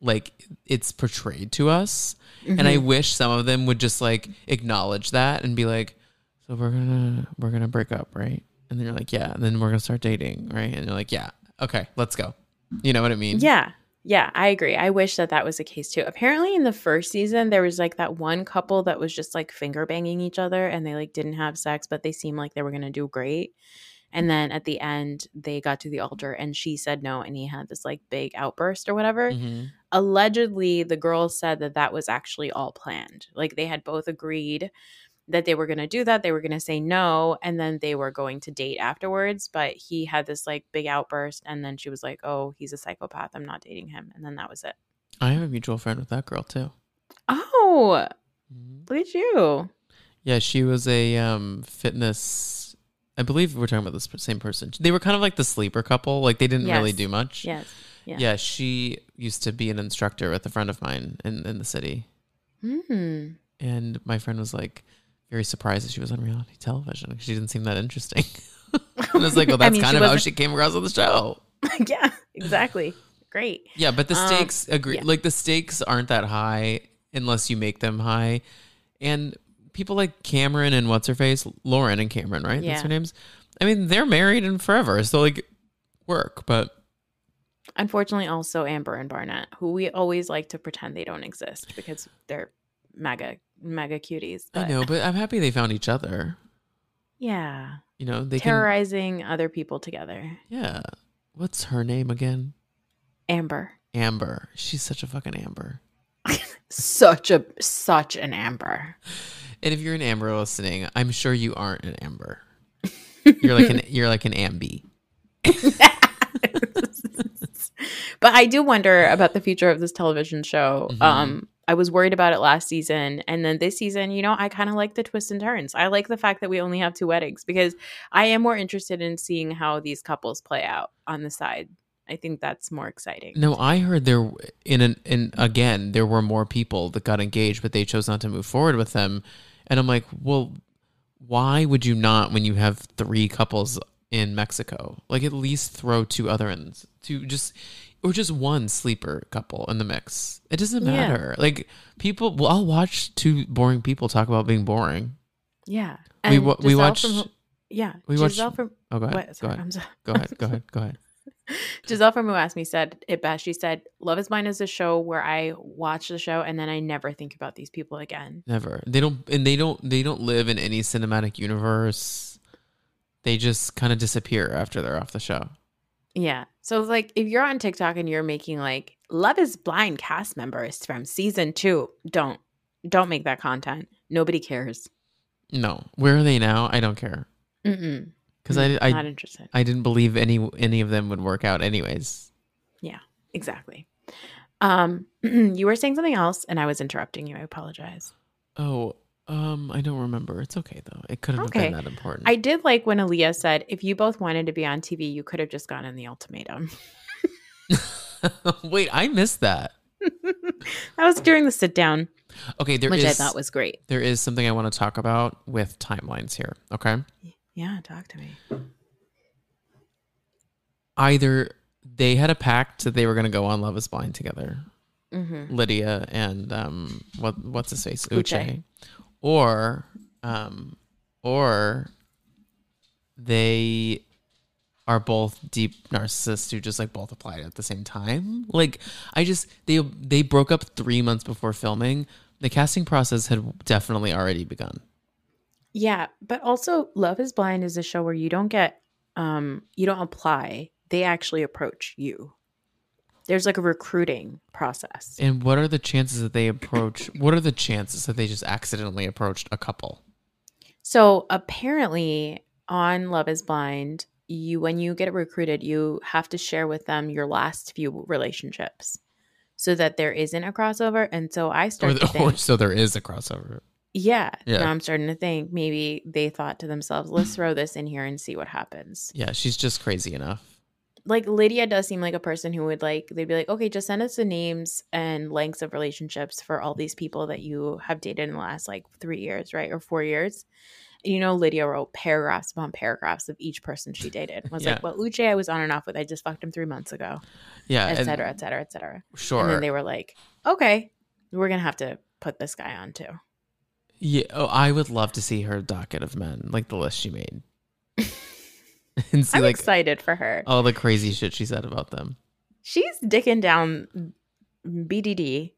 like it's portrayed to us. And I mm-hmm. wish some of them would just like acknowledge that and be like, so we're gonna we're gonna break up, right? And then you're like, yeah, and then we're gonna start dating, right? And you're like, yeah, okay, let's go. You know what I mean? Yeah. Yeah, I agree. I wish that that was the case too. Apparently, in the first season, there was like that one couple that was just like finger banging each other and they like didn't have sex, but they seemed like they were going to do great. And then at the end, they got to the altar and she said no. And he had this like big outburst or whatever. Mhm. Allegedly, the girl said that that was actually all planned. Like they had both agreed that they were going to do that. They were going to say no. And then they were going to date afterwards. But he had this like big outburst. And then she was like, oh, he's a psychopath. I'm not dating him. And then that was it. I have a mutual friend with that girl too. Oh, Mhm. look at you. Yeah, she was a um fitness. I believe we're talking about the same person. They were kind of like the sleeper couple. Like they didn't really do much. Yes. Yeah. Yeah, she used to be an instructor with a friend of mine in, in the city. Hmm. And my friend was like very surprised that she was on reality television. She didn't seem that interesting. and I was like, well, I that's mean, kind of how she came across on the show. yeah, exactly. Great. Yeah, but the Um, stakes agree yeah. like the stakes aren't that high unless you make them high. And people like Cameron and what's her face? Lauren and Cameron, right? Yeah. That's their names. I mean, they're married and forever. So like work, but Unfortunately, also Amber and Barnett, who we always like to pretend they don't exist because they're mega, mega cuties. I know, but I'm happy they found each other. Yeah. You know, they Terrorizing other people together. Yeah. What's her name again? Amber. Amber. She's such a fucking Amber. Such a such an Amber. And if you're an Amber listening, I'm sure you aren't an Amber. You're like an you're like an Ambi. but I do wonder about the future of this television show. Mhm. Um, I was worried about it last season, and then this season, you know, I kind of like the twists and turns. I like the fact that we only have two weddings because I am more interested in seeing how these couples play out on the side. I think that's more exciting. No, I heard there in an in again there were more people that got engaged, but they chose not to move forward with them. And I'm like, well, why would you not when you have three couples in Mexico? Like at least throw two other ins, to just or just one sleeper couple in the mix. It doesn't Yeah. matter. Like people, well, I'll watch two boring people talk about being boring. Yeah, We And we Giselle watched- From, yeah, we watched- Giselle from. Oh, go ahead. What? Go ahead. I'm sorry. Go ahead. Go ahead. Go ahead. Giselle from Who Asked Me said it best. She said, "Love Is Blind is a show where I watch the show and then I never think about these people again." Never. They don't and they don't they don't live in any cinematic universe. They just kind of disappear after they're off the show. Yeah. So like if you're on TikTok and you're making like Love is Blind cast members from season 2, don't don't make that content. Nobody cares. No. Where are they now? I don't care. Mm-mm. Cuz I I Not interested. I didn't believe any any of them would work out anyways. Yeah. Exactly. Um you were saying something else and I was interrupting you. I apologize. Oh, um I don't remember. It's okay though. It couldn't Okay. have been that important. I did like when Aaliyah said if you both wanted to be on TV, you could have just gone in the ultimatum. Wait, I missed that. That was during the sit down, Okay, there which I thought was great. there is something I want to talk about with timelines here. Okay, Yeah, talk to me. either they had a pact that they were going to go on Love Is Blind together, Mm-hmm. Lydia and um, what what's his face, Uche. Uche, or um, or they are both deep narcissists who just like both applied at the same time. Like I just they they broke up three months before filming. The casting process had definitely already begun. Yeah, but also Love is Blind is a show where you don't get um you don't apply. They actually approach you. There's like a recruiting process. And what are the chances that they approach? What are the chances that they just accidentally approached a couple? So apparently on Love is Blind, you when you get recruited, you have to share with them your last few relationships so that there isn't a crossover. And so I Or, started the, or so there is a crossover. yeah, Yeah. Now I'm starting to think maybe they thought to themselves, let's throw this in here and see what happens. Yeah, she's just crazy enough. Like Lydia does seem like a person who would like they'd be like, okay, just send us the names and lengths of relationships for all these people that you have dated in the last like three years, right, or four years. You know, Lydia wrote paragraphs upon paragraphs of each person she dated. Was Yeah. like, well, Uche, I was on and off with. I just fucked him three months ago, Yeah, et cetera, et cetera, et cetera. Sure. And then they were like, okay, we're gonna have to put this guy on too. Yeah, oh, I would love to see her docket of men, like the list she made, and see I'm like excited for her. all the crazy shit she said about them. She's dicking down BDD,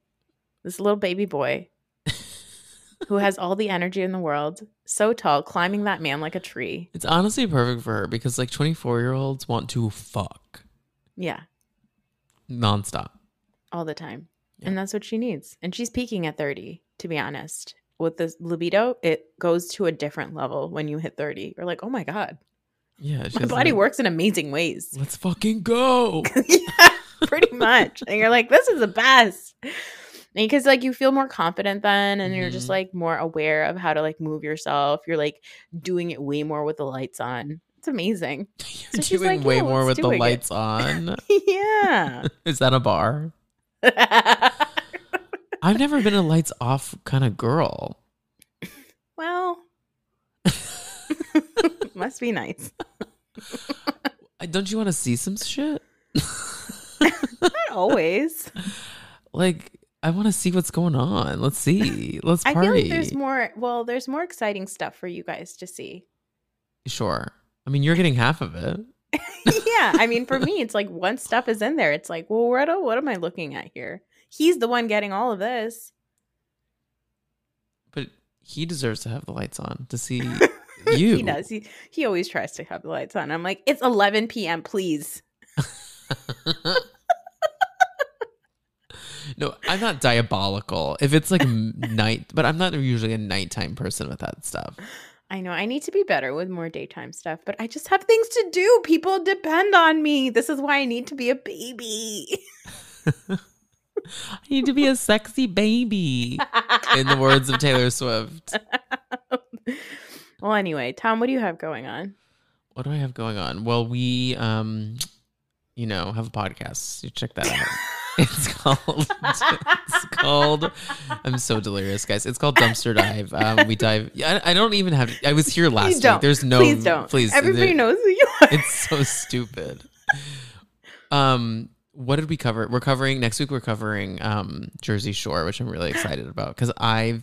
this little baby boy who has all the energy in the world, so tall, climbing that man like a tree. It's honestly perfect for her because like twenty four year olds want to fuck Yeah, nonstop. all the time. Yeah. And that's what she needs. And she's peaking at 30, to be honest. With this libido, it goes to a different level when you hit 30. You're like, oh my God, Yeah, my body like, works in amazing ways. Let's fucking go. yeah, pretty much. And you're like, this is the best. Because like you feel more confident then and you're just Mhm. like more aware of how to like move yourself. You're like doing it way more with the lights on. It's amazing. You're she's doing like, way "Yeah, more with the doing it." lights on. yeah. Is that a bar? I've never been a lights off kind of girl. well, must be nice. I- Don't you want to see some shit? Not always. like I want to see what's going on. Let's see. Let's I feel like there's more. Well, there's more exciting stuff for you guys to see. Sure. I mean, you're getting half of it. yeah, I mean, for me, it's like once stuff is in there, it's like, well, what, what am I looking at here? He's the one getting all of this. But he deserves to have the lights on to see you. he does. He he always tries to have the lights on. I'm like, it's 11 p.m. Please. no, I'm not diabolical. If it's like night, but I'm not usually a nighttime person with that stuff. I know I need to be better with more daytime stuff, but I just have things to do. People depend on me. This is why I need to be a baby. I need to be a sexy baby, in the words of Taylor Swift. Well, anyway, Tom, what do you have going on? What do I have going on? Well, we, um, you know, have a podcast. You check that out. It's called. It's called. I'm so delirious, guys. It's called Dumpster Dive. Um, we dive. I, I don't even have. I was here last week. There's no. Please don't. Please. Everybody there- knows who you are. It's so stupid. Um, what did we cover? We're covering next week. We're covering um Jersey Shore, which I'm really excited about because I've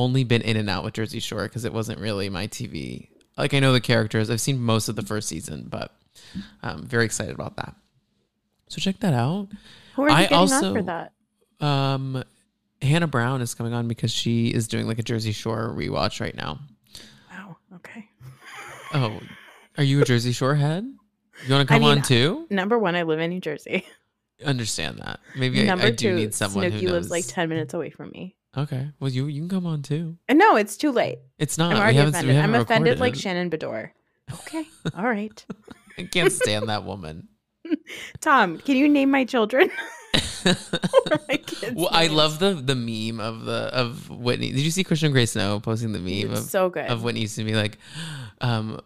only been in and out with Jersey Shore because it wasn't really my TV. Like I know the characters. I've seen most of the first season, but I'm very excited about that. So check that out. Who are you I getting also- on for that? Um, Hannah Brown is coming on because she is doing like a Jersey Shore rewatch right now. Wow. Okay. Oh, are you a Jersey Shore head? You want to I come mean, on too? Number one, I live in New Jersey. Understand that. Maybe I, Number I do two, need someone Snooki who knows. lives like ten minutes away from me. Okay. Well, you you can come on too. And no, it's too late. It's not. I'm already offended. I'm offended like recorded. Shannon Beador. Okay. All right. I can't stand that woman. Tom, can you name my children? My well, I love the the meme of the of Whitney. Did you see Christian Grey Snow posting the meme It's of so good. of Whitney used to be like, um,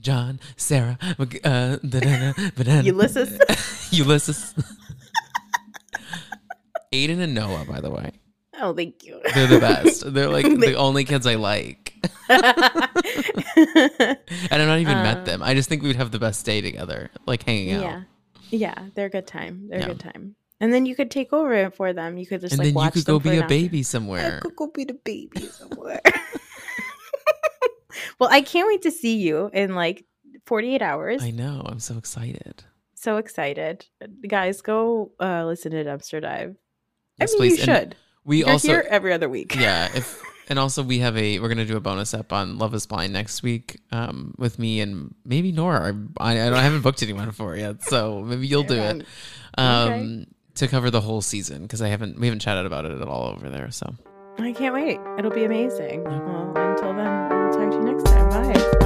John, Sarah, uh, banana, banana, Ulysses. Ulysses. Aiden and Noah, by the way. Oh, thank you. They're the best. They're like the only kids I like. and I've not even met them. I just think we would have the best day together, like hanging out. yeah, yeah, they're a good time. They're Yeah. a good time. And then you could take over it for them. You could just and like then you could go be a baby I somewhere. could go be the baby somewhere. well, I can't wait to see you in like 48 hours. I know. I'm so excited. so excited. Guys, go uh, listen to Dumpster Dive. Yes, I mean, please. you And should. We You're also here every other week. yeah if and also we have a we're gonna do a bonus up on love is blind next week um with me and maybe nora i, I, don't, I haven't booked anyone for it yet so maybe you'll do it um Okay. to cover the whole season because i haven't we haven't chatted about it at all over there so I can't wait. It'll be amazing. Well, until then, I'll talk to you next time. Bye.